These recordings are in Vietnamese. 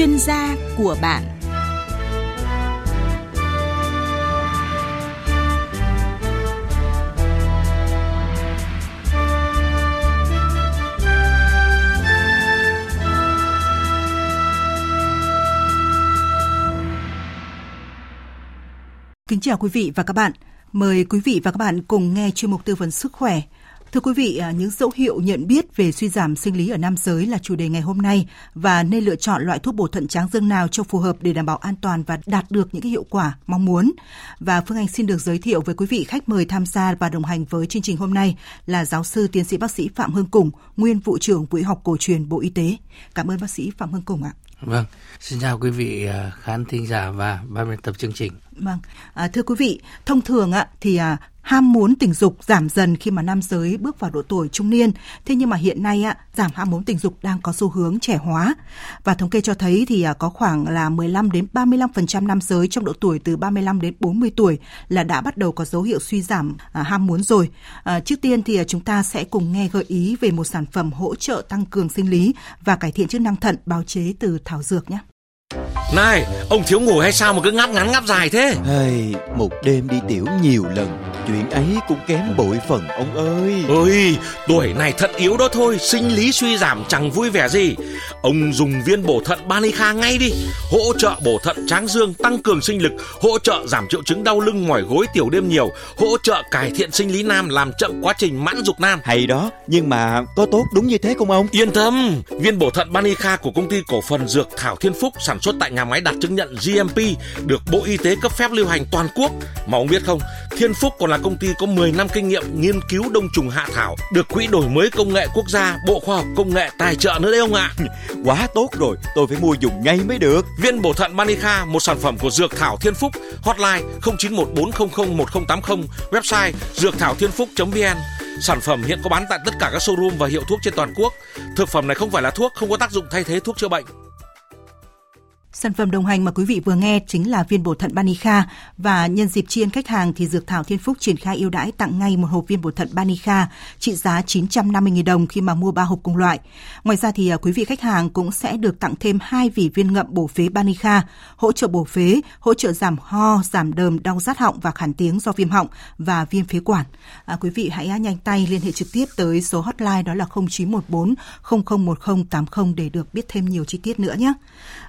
chuyên gia của bạn Kính chào quý vị và các bạn. Mời quý vị và các bạn cùng nghe chuyên mục tư vấn sức khỏe. Thưa quý vị, à, những dấu hiệu nhận biết về suy giảm sinh lý ở nam giới là chủ đề ngày hôm nay và nên lựa chọn loại thuốc bổ thận tráng dương nào cho phù hợp để đảm bảo an toàn và đạt được những cái hiệu quả mong muốn. Và Phương Anh xin được giới thiệu với quý vị khách mời tham gia và đồng hành với chương trình hôm nay là giáo sư tiến sĩ bác sĩ Phạm Hưng Cùng, nguyên vụ trưởng Vụ học cổ truyền Bộ Y tế. Cảm ơn bác sĩ Phạm Hưng Cùng ạ. Vâng, xin chào quý vị à, khán thính giả và ban biên tập chương trình. Vâng, à, thưa quý vị, thông thường ạ thì à, ham muốn tình dục giảm dần khi mà nam giới bước vào độ tuổi trung niên. Thế nhưng mà hiện nay ạ, giảm ham muốn tình dục đang có xu hướng trẻ hóa. Và thống kê cho thấy thì à, có khoảng là 15 đến 35% nam giới trong độ tuổi từ 35 đến 40 tuổi là đã bắt đầu có dấu hiệu suy giảm à, ham muốn rồi. À, trước tiên thì chúng ta sẽ cùng nghe gợi ý về một sản phẩm hỗ trợ tăng cường sinh lý và cải thiện chức năng thận bào chế từ thảo dược nhé. Này, ông thiếu ngủ hay sao mà cứ ngáp ngắn ngáp dài thế? Hey, một đêm đi tiểu nhiều lần, chuyện ấy cũng kém bội phần ông ơi. Ôi, tuổi này thận yếu đó thôi, sinh lý suy giảm chẳng vui vẻ gì. Ông dùng viên bổ thận Banica ngay đi, hỗ trợ bổ thận tráng dương, tăng cường sinh lực, hỗ trợ giảm triệu chứng đau lưng mỏi gối tiểu đêm nhiều, hỗ trợ cải thiện sinh lý nam, làm chậm quá trình mãn dục nam. Hay đó, nhưng mà có tốt đúng như thế không ông? Yên tâm, viên bổ thận Banica của công ty cổ phần dược Thảo Thiên Phúc sản xuất tại nhà máy đạt chứng nhận GMP được Bộ Y tế cấp phép lưu hành toàn quốc. Mà ông biết không, Thiên Phúc còn là công ty có 10 năm kinh nghiệm nghiên cứu đông trùng hạ thảo, được Quỹ đổi mới công nghệ quốc gia, Bộ Khoa học Công nghệ tài trợ nữa đấy ông ạ. Quá tốt rồi, tôi phải mua dùng ngay mới được. Viên bổ thận Manica, một sản phẩm của Dược Thảo Thiên Phúc, hotline 0914001080, website dược thảo thiên phúc.vn. Sản phẩm hiện có bán tại tất cả các showroom và hiệu thuốc trên toàn quốc. Thực phẩm này không phải là thuốc, không có tác dụng thay thế thuốc chữa bệnh. Sản phẩm đồng hành mà quý vị vừa nghe chính là viên bổ thận Banica và nhân dịp tri ân khách hàng thì Dược Thảo Thiên Phúc triển khai ưu đãi tặng ngay một hộp viên bổ thận Banica trị giá 950.000 đồng khi mà mua 3 hộp cùng loại. Ngoài ra thì à, quý vị khách hàng cũng sẽ được tặng thêm hai vỉ viên ngậm bổ phế Banica, hỗ trợ bổ phế, hỗ trợ giảm ho, giảm đờm, đau rát họng và khản tiếng do viêm họng và viêm phế quản. À, quý vị hãy à, nhanh tay liên hệ trực tiếp tới số hotline đó là 0914 0010 80 để được biết thêm nhiều chi tiết nữa nhé.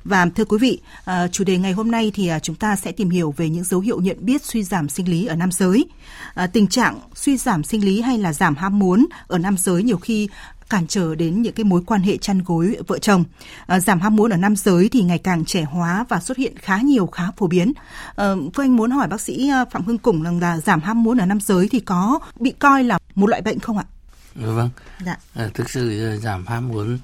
Và thưa quý vị, à, chủ đề ngày hôm nay thì à, chúng ta sẽ tìm hiểu về những dấu hiệu nhận biết suy giảm sinh lý ở nam giới. À, tình trạng suy giảm sinh lý hay là giảm ham muốn ở nam giới nhiều khi cản trở đến những cái mối quan hệ chăn gối vợ chồng. À, giảm ham muốn ở nam giới thì ngày càng trẻ hóa và xuất hiện khá nhiều, khá phổ biến. À, Phương Anh muốn hỏi bác sĩ Phạm Hưng Củng rằng là giảm ham muốn ở nam giới thì có bị coi là một loại bệnh không ạ? Vâng. Dạ. À, thực sự giảm ham muốn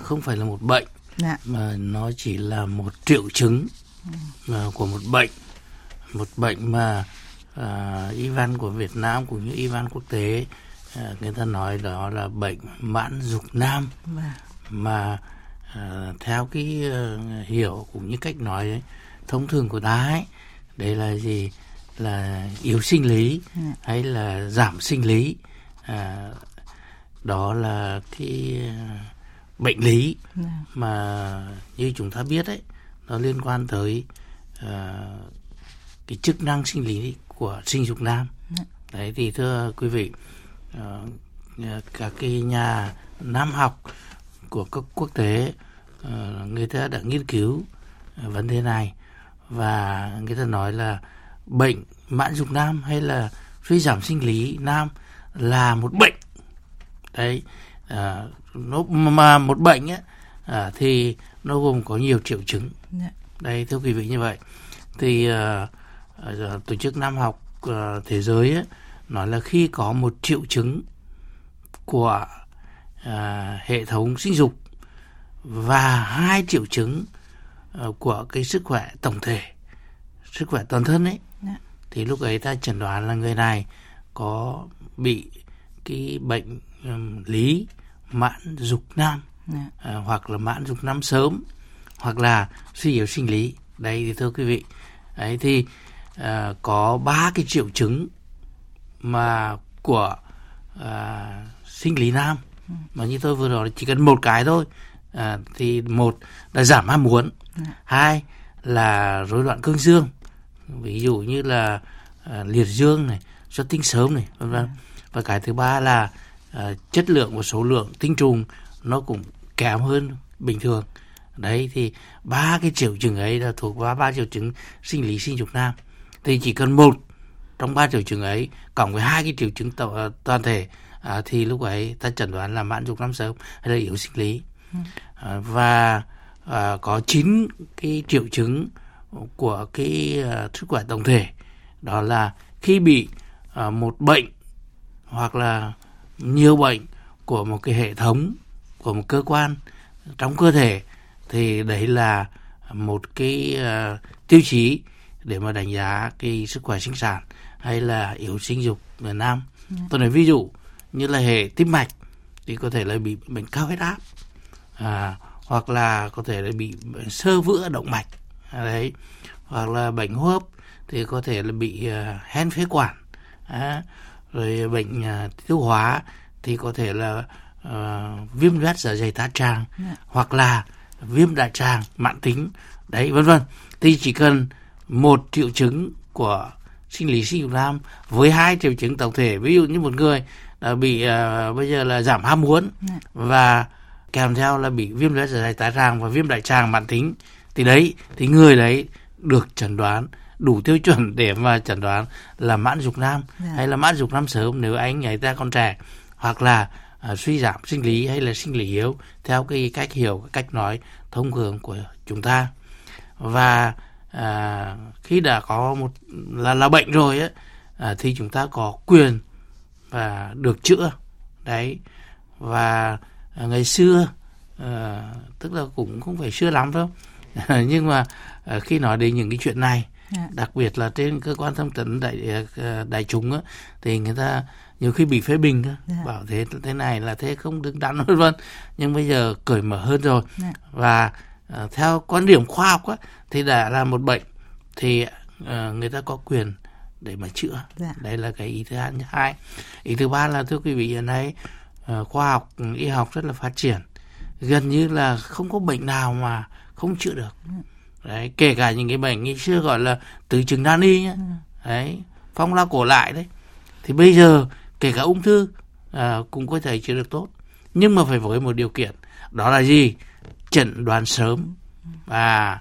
không phải là một bệnh dạ. mà nó chỉ là một triệu chứng ừ. của một bệnh một bệnh mà à, y văn của Việt Nam cũng như y văn quốc tế à, người ta nói đó là bệnh mãn dục nam dạ. mà à, theo cái uh, hiểu cũng như cách nói ấy, thông thường của ta ấy đây là gì là yếu sinh lý dạ. hay là giảm sinh lý à, đó là cái uh, bệnh lý. Dạ. mà như chúng ta biết đấy nó liên quan tới uh, cái chức năng sinh lý của sinh dục nam. Dạ. đấy thì thưa quý vị uh, các cái nhà nam học của các quốc tế uh, người ta đã nghiên cứu vấn đề này và người ta nói là bệnh mãn dục nam hay là suy giảm sinh lý nam là một bệnh đấy à, nó mà một bệnh ấy, à, thì nó gồm có nhiều triệu chứng yeah. Dạ. đây thưa quý vị như vậy thì à, à, tổ chức nam học à, thế giới ấy, nói là khi có một triệu chứng của à, hệ thống sinh dục và hai triệu chứng à, của cái sức khỏe tổng thể sức khỏe toàn thân ấy yeah. Dạ. thì lúc ấy ta chẩn đoán là người này có bị cái bệnh um, lý mãn dục nam yeah. Dạ. à, hoặc là mãn dục nam sớm hoặc là suy yếu sinh lý đây thì thưa quý vị đấy thì à, có ba cái triệu chứng mà của à, sinh lý nam ừ. mà như tôi vừa nói chỉ cần một cái thôi à, thì một là giảm ham muốn dạ. hai là rối loạn cương dương ví dụ như là à, liệt dương này xuất tinh sớm này vân vân dạ. và cái thứ ba là à, chất lượng và số lượng tinh trùng nó cũng kém hơn bình thường. Đấy thì ba cái triệu chứng ấy là thuộc vào ba triệu chứng sinh lý sinh dục nam. Thì chỉ cần một trong ba triệu chứng ấy cộng với hai cái triệu chứng toàn thể à, thì lúc ấy ta chẩn đoán là mãn dục năm sớm hay là yếu sinh lý. À, và à, có chín cái triệu chứng của cái à, sức khỏe tổng thể. Đó là khi bị à, một bệnh hoặc là nhiều bệnh của một cái hệ thống của một cơ quan trong cơ thể thì đấy là một cái uh, tiêu chí để mà đánh giá cái sức khỏe sinh sản hay là yếu sinh dục ở nam. Ừ. Tôi nói ví dụ như là hệ tim mạch thì có thể là bị bệnh cao huyết áp à, hoặc là có thể là bị sơ vữa động mạch à, đấy hoặc là bệnh hô hấp thì có thể là bị uh, hen phế quản à, rồi bệnh uh, tiêu hóa thì có thể là uh, viêm loét dạ dày tá tràng yeah. Dạ. hoặc là viêm đại tràng mãn tính đấy vân vân thì chỉ cần một triệu chứng của sinh lý sinh dục nam với hai triệu chứng tổng thể ví dụ như một người đã bị uh, bây giờ là giảm ham muốn yeah. Dạ. và kèm theo là bị viêm loét dạ dày tá tràng và viêm đại tràng mãn tính thì đấy thì người đấy được chẩn đoán đủ tiêu chuẩn để mà chẩn đoán là mãn dục nam yeah. hay là mãn dục nam sớm nếu anh ấy ta còn trẻ hoặc là à, suy giảm sinh lý hay là sinh lý yếu theo cái cách hiểu cái cách nói thông thường của chúng ta và à, khi đã có một là là bệnh rồi ấy, à, thì chúng ta có quyền và được chữa đấy và à, ngày xưa à, tức là cũng không phải xưa lắm đâu nhưng mà à, khi nói đến những cái chuyện này. Dạ. Đặc biệt là trên cơ quan thông tấn đại à, đại chúng á, thì người ta nhiều khi bị phê bình yeah. Dạ. bảo thế thế này là thế không đứng đắn vân vân nhưng bây giờ cởi mở hơn rồi. Dạ. và uh, theo quan điểm khoa học á, thì đã là một bệnh thì uh, người ta có quyền để mà chữa yeah. đây là cái ý thứ hai ý thứ ba là thưa quý vị hiện nay uh, khoa học y học rất là phát triển gần như là không có bệnh nào mà không chữa được đấy kể cả những cái bệnh như xưa gọi là từ chứng đan y nhá. Đấy phong la cổ lại đấy. Thì bây giờ kể cả ung thư à, cũng có thể chữa được tốt. Nhưng mà phải với một điều kiện. Đó là gì? Chẩn đoán sớm. Và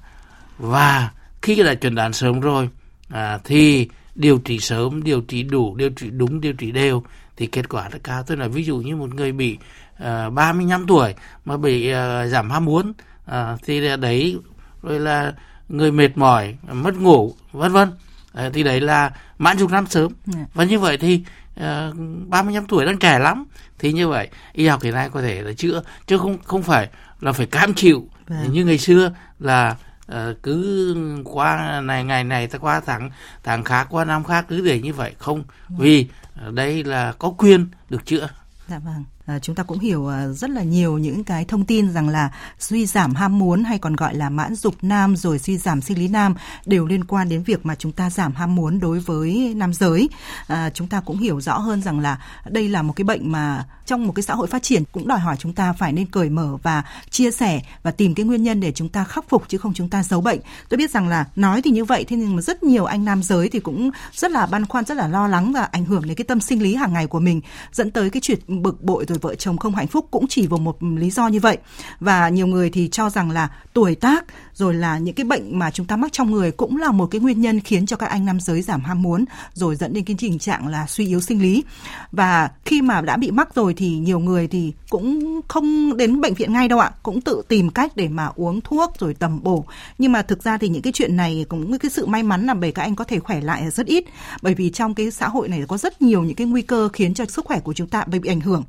và khi đã chẩn đoán sớm rồi à, thì điều trị sớm điều trị đủ điều trị đúng điều trị đều thì kết quả rất cao. Tôi nói ví dụ như một người bị uh, à, 35 tuổi mà bị uh, giảm ham muốn uh, thì đấy rồi là người mệt mỏi mất ngủ vân vân uh, thì đấy là mãn dục năm sớm. Dạ. và như vậy thì uh, 35 tuổi đang trẻ lắm thì như vậy y học hiện nay có thể là chữa chứ không không phải là phải cam chịu vâng. như ngày xưa là uh, cứ qua này ngày này ta qua tháng tháng khác qua năm khác cứ để như vậy không vâng. vì đây là có quyền được chữa dạ vâng à, chúng ta cũng hiểu à, rất là nhiều những cái thông tin rằng là suy giảm ham muốn hay còn gọi là mãn dục nam rồi suy giảm sinh lý nam đều liên quan đến việc mà chúng ta giảm ham muốn đối với nam giới. À, chúng ta cũng hiểu rõ hơn rằng là đây là một cái bệnh mà trong một cái xã hội phát triển cũng đòi hỏi chúng ta phải nên cởi mở và chia sẻ và tìm cái nguyên nhân để chúng ta khắc phục chứ không chúng ta giấu bệnh. Tôi biết rằng là nói thì như vậy thế nhưng mà rất nhiều anh nam giới thì cũng rất là băn khoăn rất là lo lắng và ảnh hưởng đến cái tâm sinh lý hàng ngày của mình dẫn tới cái chuyện bực bội rồi vợ chồng không hạnh phúc cũng chỉ vào một lý do như vậy. Và nhiều người thì cho rằng là tuổi tác rồi là những cái bệnh mà chúng ta mắc trong người cũng là một cái nguyên nhân khiến cho các anh nam giới giảm ham muốn rồi dẫn đến cái tình trạng là suy yếu sinh lý. Và khi mà đã bị mắc rồi thì nhiều người thì cũng không đến bệnh viện ngay đâu ạ, cũng tự tìm cách để mà uống thuốc rồi tầm bổ. Nhưng mà thực ra thì những cái chuyện này cũng cái sự may mắn là bởi các anh có thể khỏe lại rất ít. Bởi vì trong cái xã hội này có rất nhiều những cái nguy cơ khiến cho sức khỏe của chúng ta bị ảnh hưởng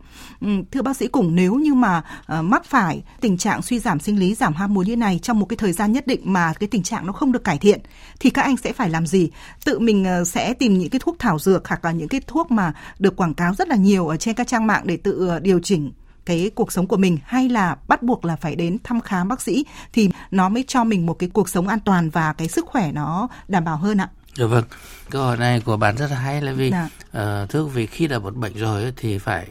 thưa bác sĩ cùng nếu như mà uh, mắc phải tình trạng suy giảm sinh lý giảm ham muốn như này trong một cái thời gian nhất định mà cái tình trạng nó không được cải thiện thì các anh sẽ phải làm gì tự mình uh, sẽ tìm những cái thuốc thảo dược hoặc là những cái thuốc mà được quảng cáo rất là nhiều ở trên các trang mạng để tự uh, điều chỉnh cái cuộc sống của mình hay là bắt buộc là phải đến thăm khám bác sĩ thì nó mới cho mình một cái cuộc sống an toàn và cái sức khỏe nó đảm bảo hơn ạ. Dạ vâng, câu hỏi này của bạn rất là hay là vì dạ. uh, thưa quý vị khi đã một bệnh rồi thì phải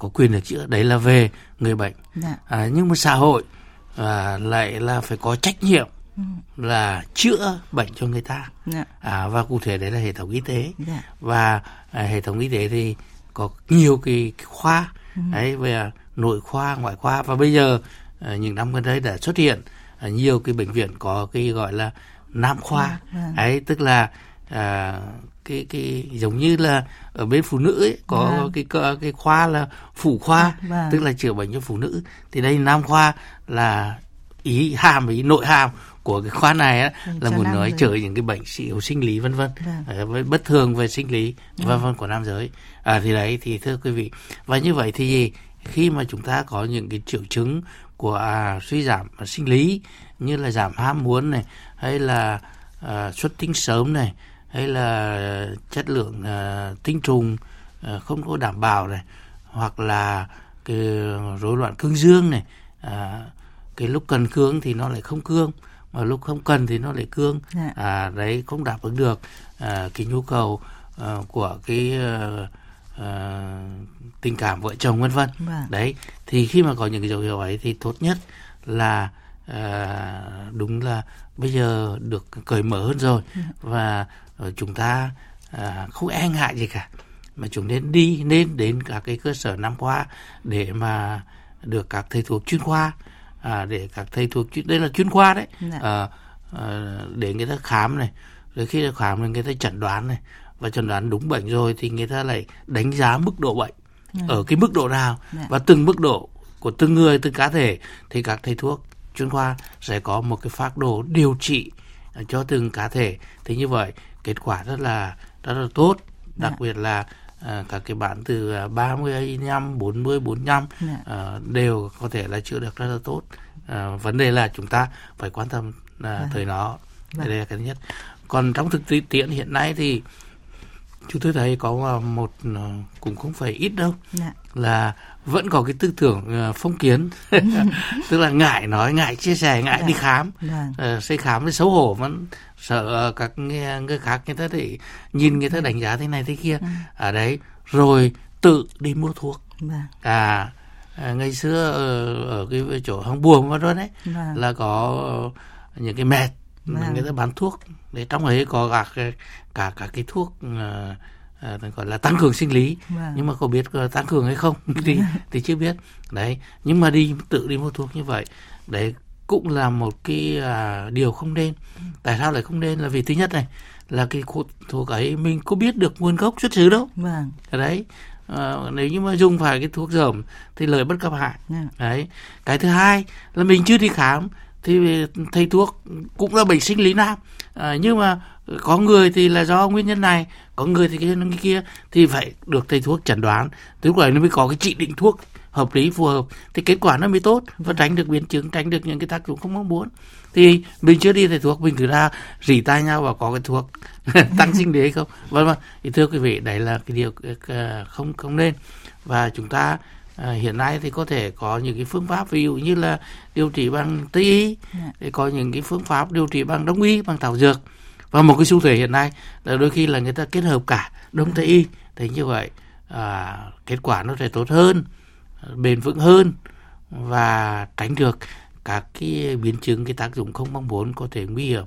có quyền được chữa đấy là về người bệnh dạ. à, nhưng mà xã hội và lại là phải có trách nhiệm ừ. là chữa bệnh cho người ta. Dạ. à, và cụ thể đấy là hệ thống y tế. Dạ. và à, hệ thống y tế thì có nhiều cái, khoa ừ. đấy về nội khoa ngoại khoa và bây giờ à, những năm gần đây đã xuất hiện à, nhiều cái bệnh viện có cái gọi là nam khoa yeah. Vâng. đấy tức là à, cái cái giống như là ở bên phụ nữ ấy có vâng. cái cái khoa là phụ khoa vâng. tức là chữa bệnh cho phụ nữ thì đây nam khoa là ý hàm ý nội hàm của cái khoa này á là muốn nói chữa những cái bệnh siêu sinh lý vân vân vâng. với bất thường về sinh lý vân vân của nam giới à thì đấy thì thưa quý vị và như vậy thì khi mà chúng ta có những cái triệu chứng của à, suy giảm sinh lý như là giảm ham muốn này hay là à, xuất tinh sớm này hay là chất lượng uh, tinh trùng uh, không có đảm bảo này hoặc là cái rối loạn cương dương này à, cái lúc cần cương thì nó lại không cương mà lúc không cần thì nó lại cương dạ. à, đấy không đáp ứng được à, cái nhu cầu à, của cái à, à, tình cảm vợ chồng vân vân vâng. đấy thì khi mà có những cái dấu hiệu ấy thì tốt nhất là à, đúng là bây giờ được cởi mở hơn rồi ừ. và Ờ, chúng ta à, không e ngại gì cả mà chúng nên đi nên đến các cái cơ sở năm khoa để mà được các thầy thuốc chuyên khoa à, để các thầy thuốc chuyên đây là chuyên khoa đấy à, à, để người ta khám này rồi khi ta khám thì người ta chẩn đoán này và chẩn đoán đúng bệnh rồi thì người ta lại đánh giá mức độ bệnh dạ. ở cái mức độ nào dạ. và từng mức độ của từng người từng cá thể thì các thầy thuốc chuyên khoa sẽ có một cái phác đồ điều trị cho từng cá thể thì như vậy kết quả rất là rất là tốt đặc dạ. biệt là à, các cái bạn từ 30 25 40 45 dạ. à, đều có thể là chữa được rất là tốt à, vấn đề là chúng ta phải quan tâm à, dạ. tới nó dạ. đây là cái thứ nhất còn trong thực tiễn hiện nay thì chúng tôi thấy có một ờ, cũng không phải ít đâu dạ. là vẫn có cái tư tưởng ờ, phong kiến tức là ngại nói ngại chia sẻ ngại dạ. đi khám dạ. uh, xây khám thì xấu hổ vẫn sợ các người khác người ta để nhìn người ta dạ. đánh giá thế này thế kia dạ. ở đấy rồi tự đi mua thuốc dạ. à, à ngày xưa ở, ở cái chỗ hàng buồm vào đó đấy dạ. là có những cái mệt vâng. người ta bán thuốc để trong ấy có cả cả cả cái thuốc uh, uh, gọi là tăng cường sinh lý vâng. nhưng mà có biết uh, tăng cường hay không thì thì chưa biết đấy nhưng mà đi tự đi mua thuốc như vậy đấy cũng là một cái uh, điều không nên tại sao lại không nên là vì thứ nhất này là cái thuốc ấy mình có biết được nguồn gốc xuất xứ đâu vâng. đấy à, nếu như mà dùng phải cái thuốc dởm thì lợi bất cập hại yeah. Dạ. đấy cái thứ hai là mình chưa đi khám thì thầy thuốc cũng là bệnh sinh lý nam à, nhưng mà có người thì là do nguyên nhân này có người thì cái cái kia thì phải được thầy thuốc chẩn đoán. Tức là nó mới có cái trị định thuốc hợp lý phù hợp. Thì kết quả nó mới tốt và tránh được biến chứng tránh được những cái tác dụng không mong muốn. Thì mình chưa đi thầy thuốc mình cứ ra rỉ tai nhau và có cái thuốc tăng sinh lý không. Vâng vâng. Thì thưa quý vị đấy là cái điều ờ, không không nên. Và chúng ta à, hiện nay thì có thể có những cái phương pháp ví dụ như là điều trị bằng tây y. Dạ. có những cái phương pháp điều trị bằng đông y bằng thảo dược và một cái xu thế hiện nay là đôi khi là người ta kết hợp cả đông tây y thì như vậy à, kết quả nó sẽ tốt hơn bền vững hơn và tránh được các cái biến chứng cái tác dụng không mong muốn có thể nguy hiểm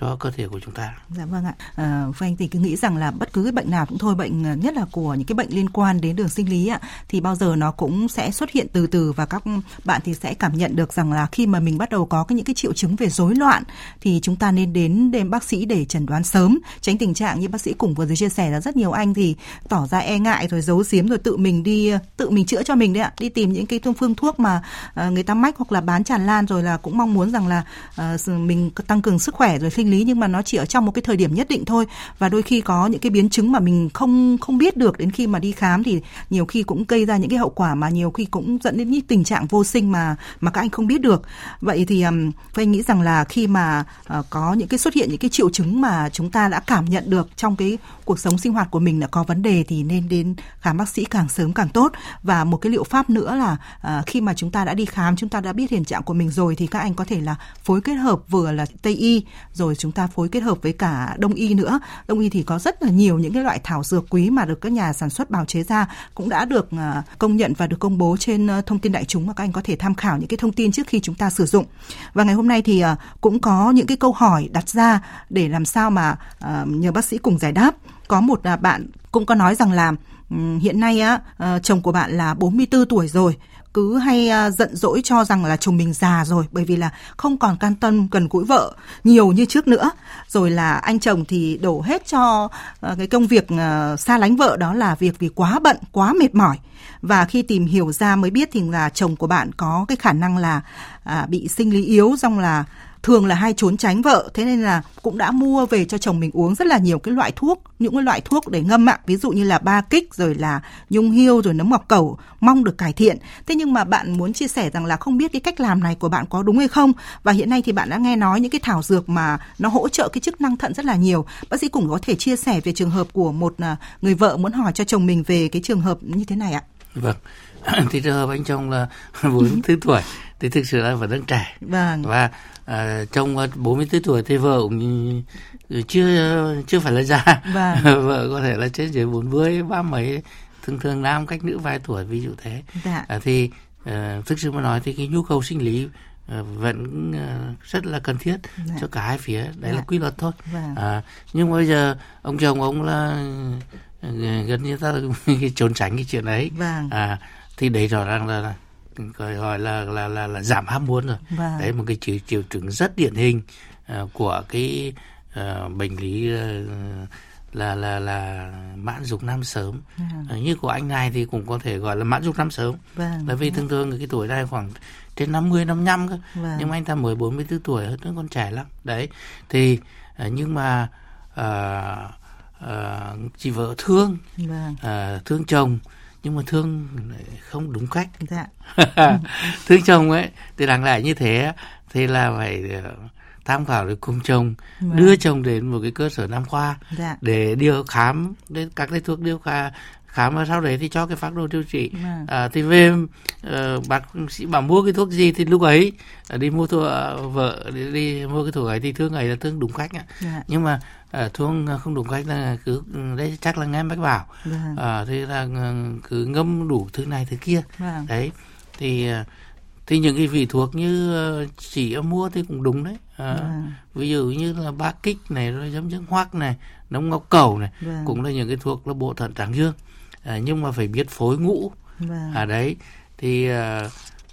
cho cơ thể của chúng ta. Dạ vâng ạ. À, anh thì cứ nghĩ rằng là bất cứ cái bệnh nào cũng thôi, bệnh à, nhất là của những cái bệnh liên quan đến đường sinh lý ạ, thì bao giờ nó cũng sẽ xuất hiện từ từ và các bạn thì sẽ cảm nhận được rằng là khi mà mình bắt đầu có cái những cái triệu chứng về rối loạn thì chúng ta nên đến đến bác sĩ để chẩn đoán sớm, tránh tình trạng như bác sĩ cùng vừa rồi chia sẻ là rất nhiều anh thì tỏ ra e ngại rồi giấu giếm rồi tự mình đi à, tự mình chữa cho mình đấy ạ, đi tìm những cái phương thuốc mà à, người ta mách hoặc là bán tràn lan rồi là cũng mong muốn rằng là uh, mình tăng cường sức khỏe rồi sinh lý nhưng mà nó chỉ ở trong một cái thời điểm nhất định thôi. Và đôi khi có những cái biến chứng mà mình không không biết được đến khi mà đi khám thì nhiều khi cũng gây ra những cái hậu quả mà nhiều khi cũng dẫn đến những tình trạng vô sinh mà mà các anh không biết được. Vậy thì um, anh nghĩ rằng là khi mà uh, có những cái xuất hiện những cái triệu chứng mà chúng ta đã cảm nhận được trong cái cuộc sống sinh hoạt của mình là có vấn đề thì nên đến khám bác sĩ càng sớm càng tốt. Và một cái liệu pháp nữa là uh, khi mà chúng ta đã đi khám chúng ta đã biết hiện trạng của mình rồi thì các anh có thể là phối kết hợp vừa là tây y rồi rồi chúng ta phối kết hợp với cả đông y nữa. Đông y thì có rất là nhiều những cái loại thảo dược quý mà được các nhà sản xuất bào chế ra, cũng đã được à, công nhận và được công bố trên ờ, thông tin đại chúng mà các anh có thể tham khảo những cái thông tin trước khi chúng ta sử dụng. Và ngày hôm nay thì ờ, cũng có những cái câu hỏi đặt ra để làm sao mà ờ, nhờ bác sĩ cùng giải đáp. Có một à, bạn cũng có nói rằng là hiện nay á chồng của bạn là 44 tuổi rồi cứ hay à, giận dỗi cho rằng là chồng mình già rồi, bởi vì là không còn can tâm, gần gũi vợ nhiều như trước nữa. Rồi là anh chồng thì đổ hết cho à, cái công việc à, xa lánh vợ, đó là việc vì quá bận, quá mệt mỏi. Và khi tìm hiểu ra mới biết thì là chồng của bạn có cái khả năng là bị sinh lý yếu, xong là thường là hay trốn tránh vợ thế nên là cũng đã mua về cho chồng mình uống rất là nhiều cái loại thuốc những cái loại thuốc để ngâm ạ. Ví dụ như là ba kích rồi là nhung hiêu rồi nấm ngọc cẩu mong được cải thiện. Thế nhưng mà bạn muốn chia sẻ rằng là không biết cái cách làm này của bạn có đúng hay không? Và hiện nay thì bạn đã nghe nói những cái thảo dược mà nó hỗ trợ cái chức năng thận rất là nhiều. Bác sĩ cũng có thể chia sẻ về trường hợp của một à, người vợ muốn hỏi cho chồng mình về cái trường hợp như thế này ạ. Vâng. Thì trường hợp anh chồng là 44 tuổi thì thực sự là vẫn đang trẻ. Vâng. và à, trong 44 tuổi thì vợ cũng chưa chưa phải là già vâng. vợ có thể là trên dưới 40 ba mấy thường thường nam cách nữ vài tuổi ví dụ thế dạ. à, thì à, thực sự mà nói thì cái nhu cầu sinh lý à, vẫn à, rất là cần thiết dạ. cho cả hai phía đấy dạ. là quy luật thôi vâng. à, nhưng bây giờ ông chồng ông là gần như ta trốn tránh cái chuyện đấy vâng. à, thì đấy rõ ràng là, là gọi gọi là là là, là giảm ham muốn rồi vâng. đấy một cái triệu triệu chứng rất điển hình uh, của cái uh, bệnh lý uh, là là là mãn dục nam sớm vâng. uh, như của anh này thì cũng có thể gọi là mãn dục nam sớm vâng. là vì thường thường cái tuổi này khoảng trên 50 55 cơ vâng. nhưng mà anh ta mới 44 tuổi hơn còn trẻ lắm đấy thì uh, nhưng mà uh, uh, chị vợ thương vâng. uh, thương chồng nhưng mà thương không đúng cách dạ. thương chồng ấy thì đáng lại như thế thì là phải ờ, tham khảo được cùng chồng vâng. đưa chồng đến một cái cơ sở nam khoa dạ. để điều khám đến các cái thuốc điều khám khám và sau đấy thì cho cái phác đồ điều trị vâng. à, thì về uh, bác sĩ bảo mua cái thuốc gì thì lúc ấy uh, đi mua thuốc uh, vợ đi, đi mua cái thuốc ấy thì thương ấy là thương đúng cách dạ. nhưng mà à, thuốc không đúng cách là cứ đấy chắc là nghe bác bảo vâng. à, thì là cứ ngâm đủ thứ này thứ kia vâng. đấy thì thì những cái vị thuốc như chỉ mua thì cũng đúng đấy à, vâng. ví dụ như là ba kích này rồi giống giống hoắc này nấm ngọc cầu này vâng. cũng là những cái thuốc là bộ thận tráng dương à, nhưng mà phải biết phối ngũ vâng. à đấy thì à,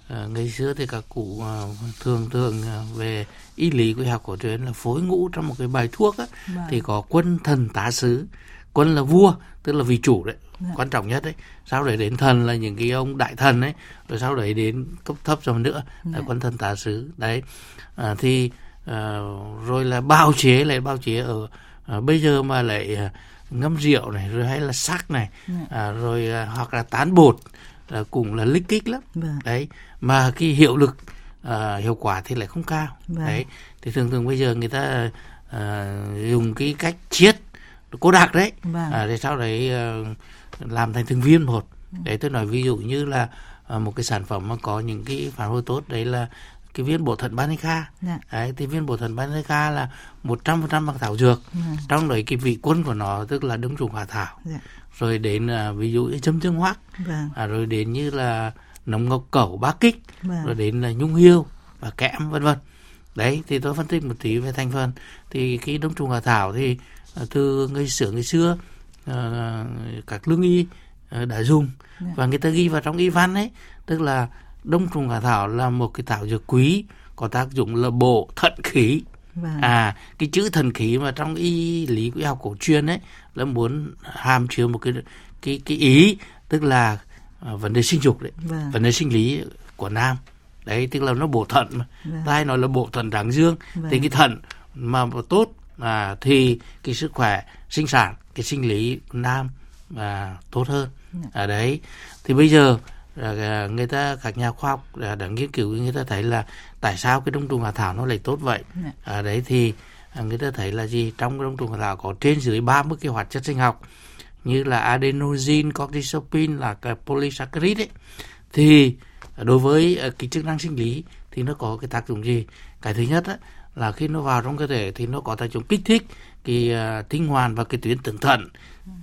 à, ngày xưa thì các cụ à, thường thường à, về y lý của học cổ truyền là phối ngũ trong một cái bài thuốc á, vâng. thì có quân thần tá sứ quân là vua tức là vị chủ đấy vâng. quan trọng nhất đấy sau đấy đến thần là những cái ông đại thần ấy rồi sau đấy đến cấp thấp rồi nữa là vâng. quân thần tá sứ đấy à, thì à, rồi là bao chế lại bao chế ở à, bây giờ mà lại à, ngâm rượu này rồi hay là sắc này vâng. à, rồi à, hoặc là tán bột là cũng là lích kích lắm vâng. đấy mà cái hiệu lực à, hiệu quả thì lại không cao vâng. đấy thì thường thường bây giờ người ta à, dùng cái cách chiết cố đặc đấy vâng. à, để sau đấy à, làm thành từng viên một vâng. đấy tôi nói ví dụ như là à, một cái sản phẩm mà có những cái phản hồi tốt đấy là cái viên bổ thận Banica dạ. đấy thì viên bổ thận Banica là một trăm phần trăm bằng thảo dược dạ. trong đấy cái vị quân của nó tức là đông trùng hạ thảo dạ. rồi đến à, ví dụ như châm tương hoác vâng. à, rồi đến như là nấm ngọc cẩu bá kích vâng. rồi đến là nhung hiêu và kẽm vân vân đấy thì tôi phân tích một tí về thành phần thì cái đông trùng hạ thảo thì à, từ ngày xưa ngày xưa à, các lương y à, đã dùng yeah. và người ta ghi vào trong y văn ấy tức là đông trùng hạ thảo là một cái thảo dược quý có tác dụng là bổ thận khí Vâng. À, cái chữ thần khí mà trong y lý y học cổ truyền ấy là muốn hàm chứa một cái cái cái ý tức là uh, vấn đề sinh dục đấy, vâng. vấn đề sinh lý của nam. Đấy tức là nó bổ thận mà. Vâng. Tai nói là bổ thận tráng dương vâng. thì cái thận mà tốt à, thì cái sức khỏe sinh sản cái sinh lý nam à, tốt hơn. Vâng. À đấy. Thì bây giờ À, người ta các nhà khoa học đã nghiên cứu người ta thấy là tại sao cái đông trùng hạ thảo nó lại tốt vậy? Dạ. à, đấy thì à, người ta thấy là gì? Trong cái đông trùng hạ thảo có trên dưới 30 cái hoạt chất sinh học như là adenosine, cortisopin là cái polysaccharide ấy. thì đối với à, cái chức năng sinh lý thì nó có cái tác dụng gì? Cái thứ nhất á, là khi nó vào trong cơ thể thì nó có tác dụng kích thích cái uh, tinh hoàn và cái tuyến tưởng thận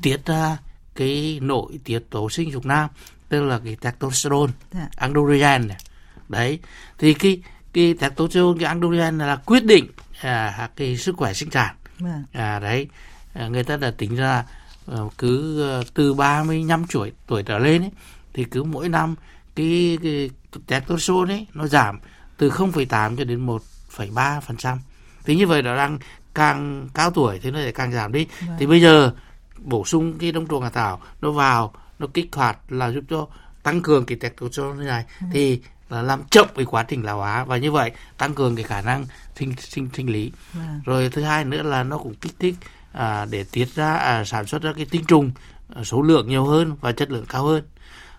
tiết ra cái nội tiết tố sinh dục nam tức là cái testosterone dạ. androgen này đấy thì cái cái testosterone cái androgen là quyết định à, cái sức khỏe sinh sản vâng. à, đấy à, người ta đã tính ra uh, cứ uh, từ 35 tuổi tuổi trở lên ấy, thì cứ mỗi năm cái, cái testosterone ấy nó giảm từ 0,8 cho đến 1,3 phần trăm thì như vậy nó đang càng cao tuổi thì nó lại càng giảm đi vâng. thì bây giờ bổ sung cái đông trùng hạ thảo nó vào nó kích hoạt là giúp cho tăng cường cái testosterone này ừ. thì là làm chậm cái quá trình lão hóa và như vậy tăng cường cái khả năng sinh sinh sinh lý ừ. rồi thứ hai nữa là nó cũng kích thích à, để tiết ra à, sản xuất ra cái tinh trùng à, số lượng nhiều hơn và chất lượng cao hơn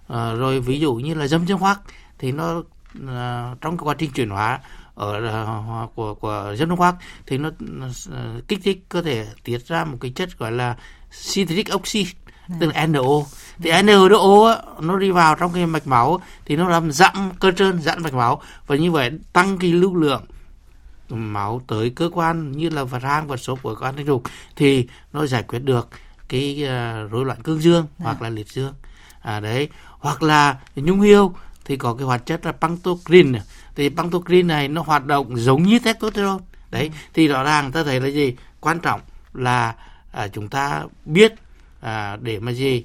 à, rồi ví dụ như là dâm chân hoắc thì nó à, trong cái quá trình chuyển hóa ở uh, của của dân hoắc thì nó uh, kích thích cơ thể tiết ra một cái chất gọi là citric oxide tức là NO thì NO nó đi vào trong cái mạch máu thì nó làm giãn cơ trơn giãn mạch máu. Và như vậy tăng cái lưu lượng máu tới cơ quan như là vật hang vật số của cơ quan sinh dục thì nó giải quyết được cái uh, rối loạn cương dương à. hoặc là liệt dương. À đấy. Hoặc là nhung hiêu thì có cái hoạt chất là pantocrin. Thì pantocrin này nó hoạt động giống như testosterone. Đấy. Ừ. thì rõ ràng ta thấy là gì? Quan trọng là à, chúng ta biết à, để mà gì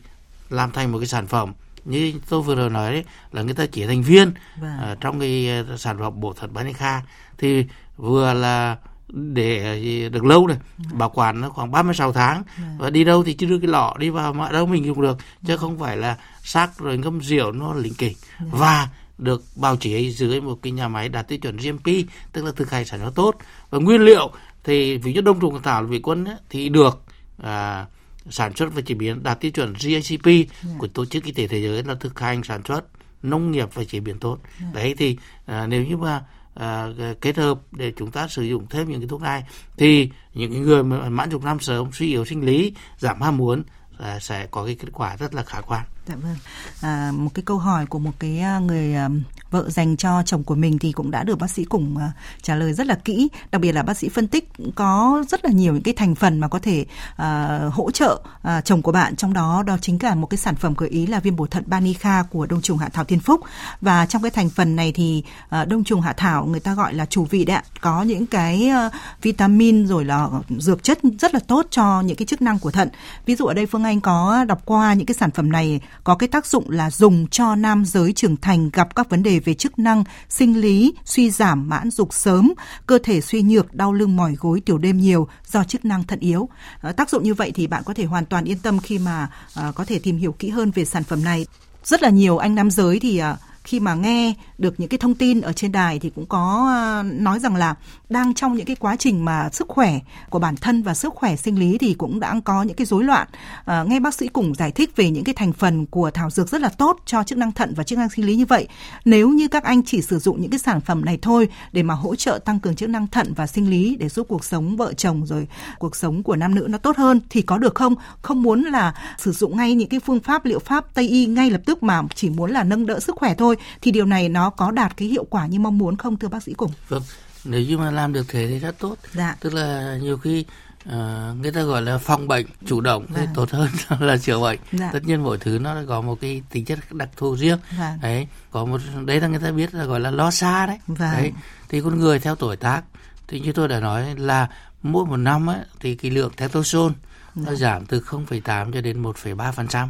làm thành một cái sản phẩm như tôi vừa rồi nói đấy là người ta chỉ thành viên vâng. à, trong cái à, sản phẩm bổ thuật Banica thì vừa là để được lâu này ừ. bảo quản nó khoảng 36 tháng vâng. và đi đâu thì chưa đưa cái lọ đi vào mọi đâu mình dùng được chứ vâng. không phải là sắc rồi ngâm rượu nó lỉnh kỉnh vâng. và được bào chế dưới một cái nhà máy đạt tiêu chuẩn GMP tức là thực hành sản xuất tốt và nguyên liệu thì ví dụ đông trùng thảo vị quân ấy, thì được à, sản xuất và chế biến đạt tiêu chuẩn GACP yeah. Dạ. của tổ chức y tế thế giới là thực hành sản xuất nông nghiệp và chế biến tốt yeah. Dạ. đấy thì à, nếu như mà à, kết hợp để chúng ta sử dụng thêm những cái thuốc này thì những người mà mãn dục năm sớm suy yếu sinh lý giảm ham muốn à, sẽ có cái kết quả rất là khả quan Dạ vâng. À, một cái câu hỏi của một cái à, người à, vợ dành cho chồng của mình thì cũng đã được bác sĩ cùng à, trả lời rất là kỹ. Đặc biệt là bác sĩ phân tích có rất là nhiều những cái thành phần mà có thể à, hỗ trợ à, chồng của bạn. Trong đó đó chính là một cái sản phẩm gợi ý là viêm bổ thận Banica của đông trùng hạ thảo Thiên Phúc. Và trong cái thành phần này thì à, đông trùng hạ thảo người ta gọi là chủ vị đấy Có những cái à, vitamin rồi là dược chất rất là tốt cho những cái chức năng của thận. Ví dụ ở đây Phương Anh có đọc qua những cái sản phẩm này có cái tác dụng là dùng cho nam giới trưởng thành gặp các vấn đề về chức năng, sinh lý, suy giảm mãn dục sớm, cơ thể suy nhược, đau lưng mỏi gối tiểu đêm nhiều do chức năng thận yếu. Ờ, tác dụng như vậy thì bạn có thể hoàn toàn yên tâm khi mà ờ, có thể tìm hiểu kỹ hơn về sản phẩm này. Rất là nhiều anh nam giới thì ờ, khi mà nghe được những cái thông tin ở trên đài thì cũng có ờ, nói rằng là đang trong những cái quá trình mà sức khỏe của bản thân và sức khỏe sinh lý thì cũng đã có những cái rối loạn. À, nghe bác sĩ cùng giải thích về những cái thành phần của thảo dược rất là tốt cho chức năng thận và chức năng sinh lý như vậy. Nếu như các anh chỉ sử dụng những cái sản phẩm này thôi để mà hỗ trợ tăng cường chức năng thận và sinh lý để giúp cuộc sống vợ chồng rồi cuộc sống của nam nữ nó tốt hơn thì có được không? Không muốn là sử dụng ngay những cái phương pháp liệu pháp Tây y ngay lập tức mà chỉ muốn là nâng đỡ sức khỏe thôi thì điều này nó có đạt cái hiệu quả như mong muốn không thưa bác sĩ cùng? Vâng, nếu như mà làm được thế thì rất tốt. Dạ. Tức là nhiều khi uh, người ta gọi là phòng bệnh chủ động dạ. thì tốt hơn là chữa bệnh. Dạ. Tất nhiên mỗi thứ nó có một cái tính chất đặc thù riêng. Dạ. Đấy, có một đấy là người ta biết là gọi là lo xa đấy. Dạ. Đấy, thì con người theo tuổi tác thì như tôi đã nói là mỗi một năm ấy, thì cái lượng testosterone nó dạ. giảm từ 0,8 cho đến 1,3%. Dạ.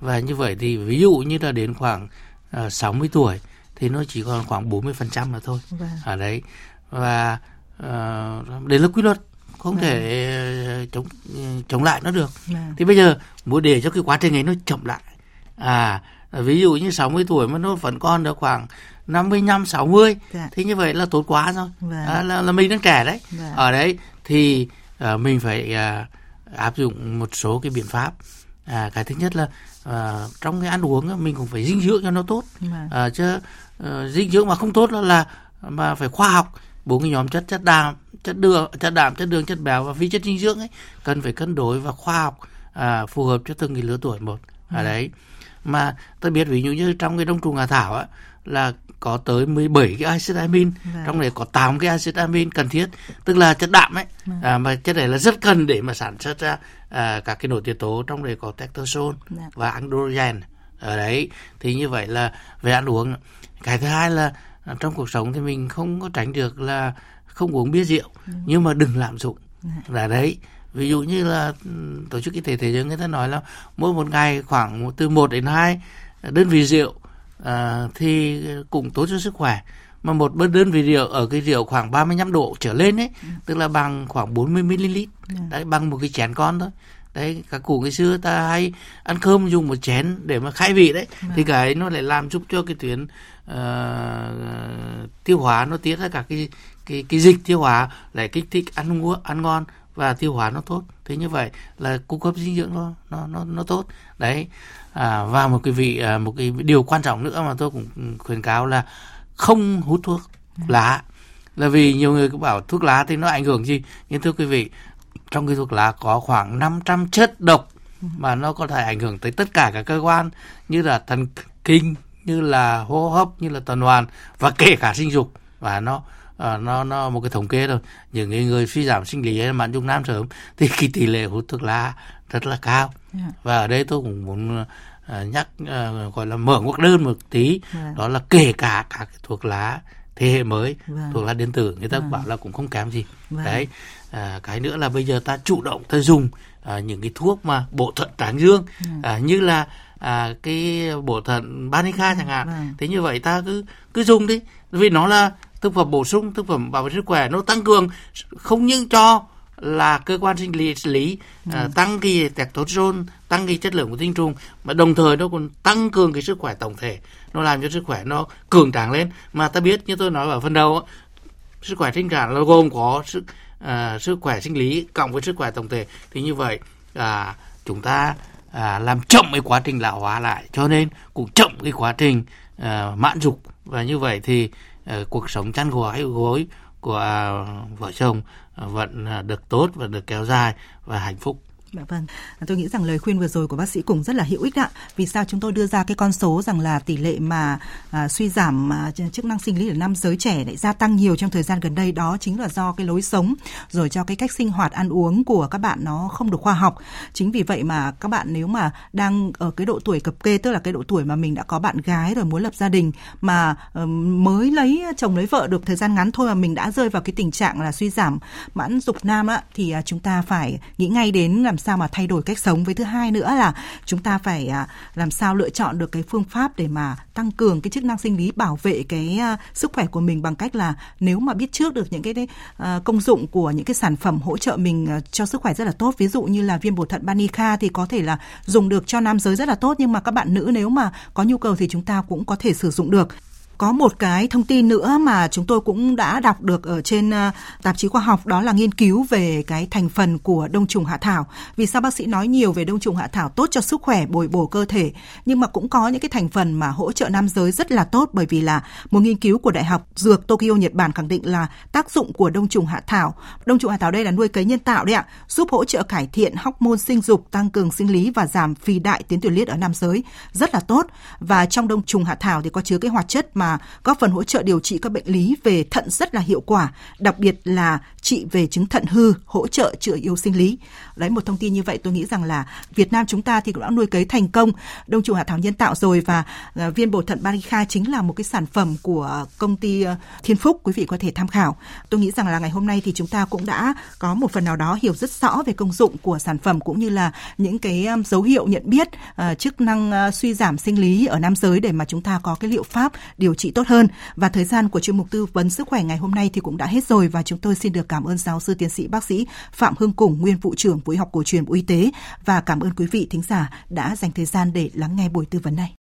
Và như vậy thì ví dụ như là đến khoảng uh, 60 tuổi thì nó chỉ còn khoảng 40% là thôi. Vâng. Ở đấy và uh, đấy là quy luật không vâng. thể chống chống lại nó được. Vâng. Thì bây giờ muốn để cho cái quá trình ấy nó chậm lại. À ví dụ như 60 tuổi mà nó vẫn còn được khoảng 55 60 dạ. thì như vậy là tốt quá rồi. Vâng. À, là, là mình đang trẻ đấy. Vâng. Ở đấy thì uh, mình phải uh, áp dụng một số cái biện pháp. À, cái thứ nhất là uh, trong cái ăn uống mình cũng phải dinh dưỡng cho nó tốt. Vâng. À, chứ uh, dinh dưỡng mà không tốt là, là mà phải khoa học bốn cái nhóm chất chất đạm chất đường chất đạm chất đường chất béo và vi chất dinh dưỡng ấy cần phải cân đối và khoa học à, phù hợp cho từng cái lứa tuổi một ở à, đấy mà tôi biết ví dụ như trong cái đông trùng hạ thảo á là có tới 17 cái acid amin vâng. trong này có 8 cái acid amin cần thiết tức là chất đạm ấy vâng. à, mà chất này là rất cần để mà sản xuất ra à, các cái nội tiết tố trong này có testosterone vâng. và androgen ở đấy thì như vậy là về ăn uống cái thứ hai là à, trong cuộc sống thì mình không có tránh được là không uống bia rượu ừ. nhưng mà đừng lạm dụng là đấy ví dụ như là ừ, tổ chức y tế thế giới người ta nói là mỗi một ngày khoảng từ 1 đến 2 đơn vị rượu à, thì cũng tốt cho sức khỏe mà một bữa đơn vị rượu ở cái rượu khoảng 35 độ trở lên ấy ừ. tức là bằng khoảng 40 ml ừ. đấy bằng một cái chén con thôi đấy các cụ ngày xưa ta hay ăn cơm dùng một chén để mà khai vị đấy ừ. thì cái nó lại làm giúp cho cái tuyến uh, tiêu hóa nó tiết ra cả cái cái cái dịch tiêu hóa lại kích thích ăn ngon ăn ngon và tiêu hóa nó tốt. Thế như vậy là cung cấp dinh dưỡng nó nó nó nó tốt. Đấy. À, và một cái vị à, một cái điều quan trọng nữa mà tôi cũng khuyến cáo là không hút thuốc lá. Là vì nhiều người cũng bảo thuốc lá thì nó ảnh hưởng gì? Nhưng thưa quý vị trong cái thuốc lá có khoảng 500 chất độc mà nó có thể ảnh hưởng tới tất cả các cơ quan như là thần kinh như là hô hấp như là tuần hoàn và kể cả sinh dục. Và nó à, nó nó một cái thống kê thôi những người, người suy giảm sinh lý hay mãn dung nam sớm thì cái tỷ lệ hút thuốc lá rất là cao yeah. Dạ. và ở đây tôi cũng muốn uh, nhắc uh, gọi là mở ngoặc đơn một tí yeah. Dạ. đó là kể cả các thuốc lá thế hệ mới vâng. thuốc lá điện tử người ta vâng. bảo là cũng không kém gì vâng. đấy à, cái nữa là bây giờ ta chủ động ta dùng à, những cái thuốc mà bổ thận tráng dương vâng. à, như là à, cái bổ thận Banica chẳng hạn vâng. thế như vậy ta cứ cứ dùng đi vì nó là thực phẩm bổ sung thực phẩm bảo vệ sức khỏe nó tăng cường không những cho là cơ quan sinh lý, lý ừ. uh, tăng cái testosterone tăng cái chất lượng của tinh trùng mà đồng thời nó còn tăng cường cái sức khỏe tổng thể. Nó làm cho sức khỏe nó cường tráng lên. Mà ta biết như tôi nói ở phần đầu sức khỏe sinh sản là gồm có sức uh, sức khỏe sinh lý cộng với sức khỏe tổng thể. Thì như vậy uh, chúng ta uh, làm chậm cái quá trình lão hóa lại. Cho nên cũng chậm cái quá trình uh, mãn dục. Và như vậy thì uh, cuộc sống chăn gối gối của à, vợ chồng à, vẫn à, được tốt và được kéo dài và hạnh phúc. Dạ vâng, à, tôi nghĩ rằng lời khuyên vừa rồi của bác sĩ cũng rất là hữu ích ạ. Vì sao chúng tôi đưa ra cái con số rằng là tỷ lệ mà à, suy giảm à, chức năng sinh lý ở nam giới trẻ lại gia tăng nhiều trong thời gian gần đây đó chính là do cái lối sống rồi cho cái cách sinh hoạt ăn uống của các bạn nó không được khoa học. Chính vì vậy mà các bạn nếu mà đang ở cái độ tuổi cập kê tức là cái độ tuổi mà mình đã có bạn gái rồi muốn lập gia đình mà uh, mới lấy chồng lấy vợ được thời gian ngắn thôi mà mình đã rơi vào cái tình trạng là suy giảm mãn dục nam á thì à, chúng ta phải nghĩ ngay đến làm sao mà thay đổi cách sống. Với thứ hai nữa là chúng ta phải à, làm sao lựa chọn được cái phương pháp để mà tăng cường cái chức năng sinh lý, bảo vệ cái à, sức khỏe của mình bằng cách là nếu mà biết trước được những cái à, công dụng của những cái sản phẩm hỗ trợ mình cho sức khỏe rất là tốt. Ví dụ như là viêm bột thận Banica thì có thể là dùng được cho nam giới rất là tốt, nhưng mà các bạn nữ nếu mà có nhu cầu thì chúng ta cũng có thể sử dụng được có một cái thông tin nữa mà chúng tôi cũng đã đọc được ở trên ờ, tạp chí khoa học đó là nghiên cứu về cái thành phần của đông trùng hạ thảo. Vì sao bác sĩ nói nhiều về đông trùng hạ thảo tốt cho sức khỏe bồi bổ cơ thể nhưng mà cũng có những cái thành phần mà hỗ trợ nam giới rất là tốt bởi vì là một nghiên cứu của Đại học Dược Tokyo Nhật Bản khẳng định là tác dụng của đông trùng hạ thảo. Đông trùng hạ thảo đây là nuôi cấy nhân tạo đấy ạ, giúp hỗ trợ cải thiện hormone sinh dục, tăng cường sinh lý và giảm phì đại tuyến tiền liệt ở nam giới rất là tốt. Và trong đông trùng hạ thảo thì có chứa cái hoạt chất mà góp phần hỗ trợ điều trị các bệnh lý về thận rất là hiệu quả, đặc biệt là trị về chứng thận hư, hỗ trợ chữa yếu sinh lý. Đấy một thông tin như vậy tôi nghĩ rằng là Việt Nam chúng ta thì cũng đã nuôi cấy thành công đông trùng hạ thảo nhân tạo rồi và ờ, viên bổ thận Barica chính là một cái sản phẩm của công ty ờ, Thiên Phúc quý vị có thể tham khảo. Tôi nghĩ rằng là ngày hôm nay thì chúng ta cũng đã có một phần nào đó hiểu rất rõ về công dụng của sản phẩm cũng như là những cái dấu hiệu nhận biết ờ, chức năng suy giảm sinh lý ở nam giới để mà chúng ta có cái liệu pháp điều trị tốt hơn. Và thời gian của chuyên mục tư vấn sức khỏe ngày hôm nay thì cũng đã hết rồi và chúng tôi xin được cảm ơn giáo sư tiến sĩ bác sĩ Phạm Hưng Củng, nguyên vụ trưởng Vụ y học cổ truyền Bộ Y tế và cảm ơn quý vị thính giả đã dành thời gian để lắng nghe buổi tư vấn này.